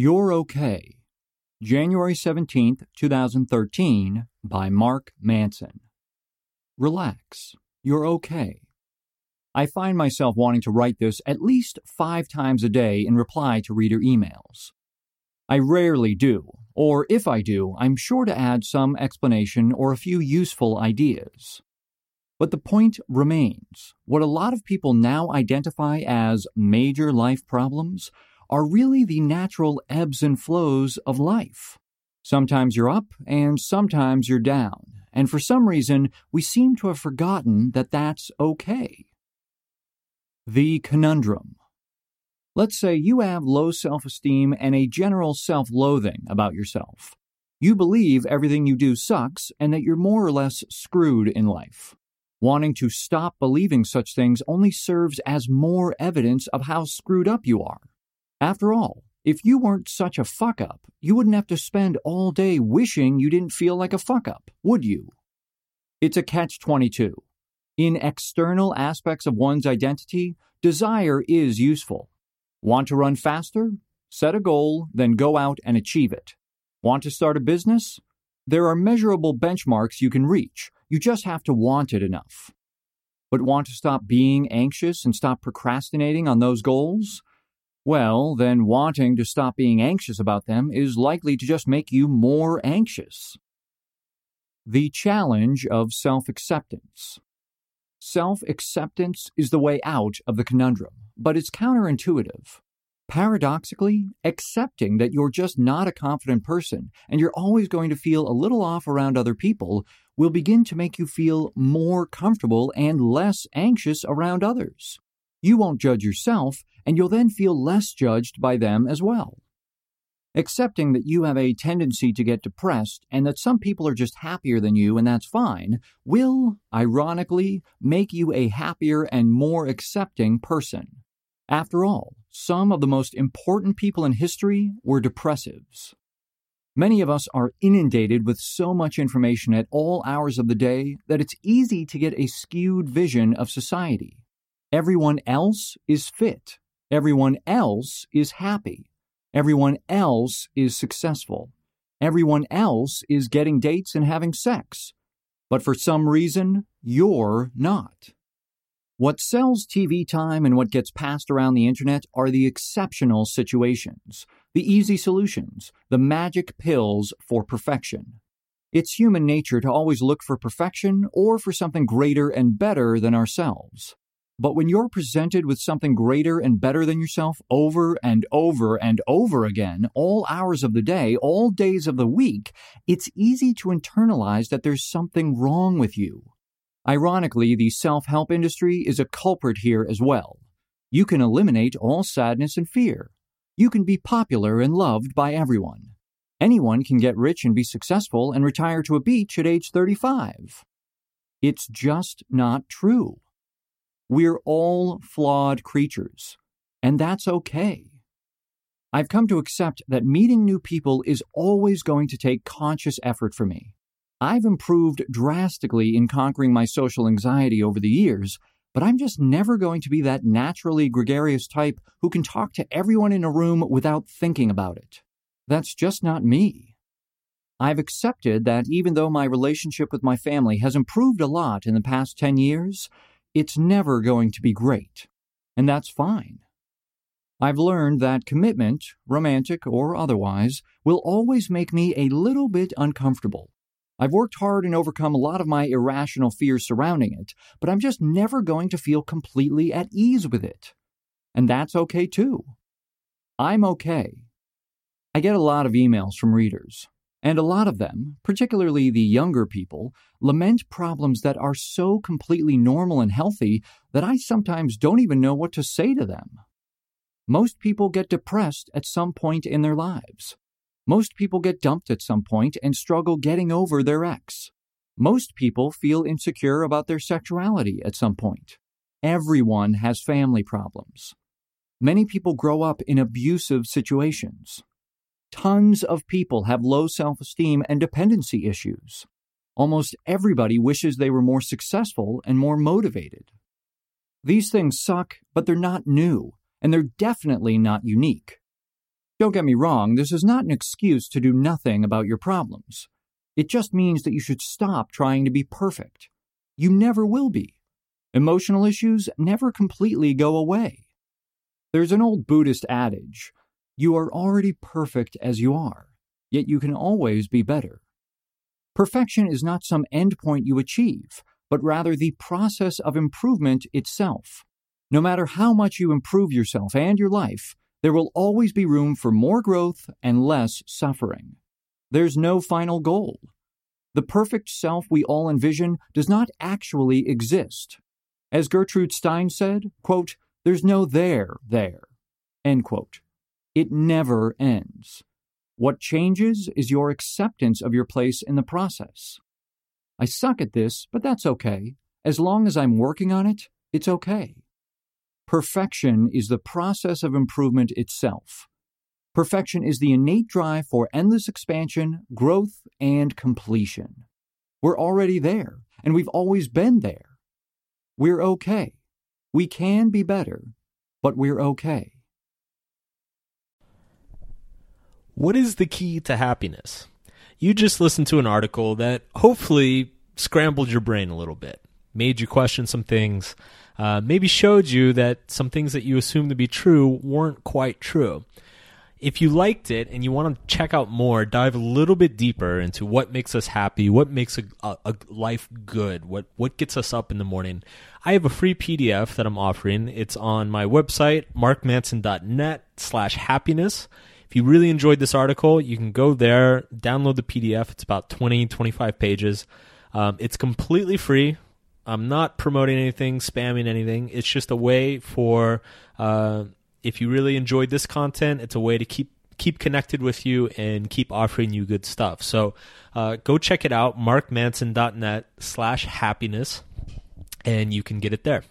You're Okay. January 17th, 2013, by Mark Manson. Relax. You're okay. I find myself wanting to write this at least five times a day in reply to reader emails. I rarely do, or if I do, I'm sure to add some explanation or a few useful ideas. But the point remains what a lot of people now identify as major life problems are really the natural ebbs and flows of life. Sometimes you're up and sometimes you're down, and for some reason, we seem to have forgotten that that's okay. The conundrum. Let's say you have low self esteem and a general self loathing about yourself. You believe everything you do sucks and that you're more or less screwed in life. Wanting to stop believing such things only serves as more evidence of how screwed up you are. After all, if you weren't such a fuck up, you wouldn't have to spend all day wishing you didn't feel like a fuck up, would you? It's a catch 22. In external aspects of one's identity, desire is useful. Want to run faster? Set a goal, then go out and achieve it. Want to start a business? There are measurable benchmarks you can reach. You just have to want it enough. But want to stop being anxious and stop procrastinating on those goals? Well, then wanting to stop being anxious about them is likely to just make you more anxious. The challenge of self acceptance. Self acceptance is the way out of the conundrum, but it's counterintuitive. Paradoxically, accepting that you're just not a confident person and you're always going to feel a little off around other people will begin to make you feel more comfortable and less anxious around others. You won't judge yourself, and you'll then feel less judged by them as well. Accepting that you have a tendency to get depressed and that some people are just happier than you and that's fine will, ironically, make you a happier and more accepting person. After all, some of the most important people in history were depressives. Many of us are inundated with so much information at all hours of the day that it's easy to get a skewed vision of society. Everyone else is fit. Everyone else is happy. Everyone else is successful. Everyone else is getting dates and having sex. But for some reason, you're not. What sells TV time and what gets passed around the internet are the exceptional situations, the easy solutions, the magic pills for perfection. It's human nature to always look for perfection or for something greater and better than ourselves. But when you're presented with something greater and better than yourself over and over and over again, all hours of the day, all days of the week, it's easy to internalize that there's something wrong with you. Ironically, the self help industry is a culprit here as well. You can eliminate all sadness and fear. You can be popular and loved by everyone. Anyone can get rich and be successful and retire to a beach at age 35. It's just not true. We're all flawed creatures, and that's okay. I've come to accept that meeting new people is always going to take conscious effort for me. I've improved drastically in conquering my social anxiety over the years, but I'm just never going to be that naturally gregarious type who can talk to everyone in a room without thinking about it. That's just not me. I've accepted that even though my relationship with my family has improved a lot in the past 10 years, it's never going to be great, and that's fine. I've learned that commitment, romantic or otherwise, will always make me a little bit uncomfortable. I've worked hard and overcome a lot of my irrational fears surrounding it, but I'm just never going to feel completely at ease with it. And that's okay too. I'm okay. I get a lot of emails from readers. And a lot of them, particularly the younger people, lament problems that are so completely normal and healthy that I sometimes don't even know what to say to them. Most people get depressed at some point in their lives. Most people get dumped at some point and struggle getting over their ex. Most people feel insecure about their sexuality at some point. Everyone has family problems. Many people grow up in abusive situations. Tons of people have low self esteem and dependency issues. Almost everybody wishes they were more successful and more motivated. These things suck, but they're not new, and they're definitely not unique. Don't get me wrong, this is not an excuse to do nothing about your problems. It just means that you should stop trying to be perfect. You never will be. Emotional issues never completely go away. There's an old Buddhist adage you are already perfect as you are, yet you can always be better. Perfection is not some endpoint you achieve, but rather the process of improvement itself. No matter how much you improve yourself and your life, there will always be room for more growth and less suffering. There's no final goal. The perfect self we all envision does not actually exist. As Gertrude Stein said, quote, there's no there there. End quote. It never ends. What changes is your acceptance of your place in the process. I suck at this, but that's okay. As long as I'm working on it, it's okay. Perfection is the process of improvement itself. Perfection is the innate drive for endless expansion, growth, and completion. We're already there, and we've always been there. We're okay. We can be better, but we're okay. What is the key to happiness? You just listened to an article that hopefully scrambled your brain a little bit, made you question some things, uh, maybe showed you that some things that you assumed to be true weren't quite true. If you liked it and you want to check out more, dive a little bit deeper into what makes us happy, what makes a, a, a life good, what, what gets us up in the morning, I have a free PDF that I'm offering. It's on my website, markmanson.net slash happiness. If you really enjoyed this article, you can go there, download the PDF. It's about 20, 25 pages. Um, it's completely free. I'm not promoting anything, spamming anything. It's just a way for uh, if you really enjoyed this content, it's a way to keep keep connected with you and keep offering you good stuff. So uh, go check it out, markmanson.net slash happiness, and you can get it there.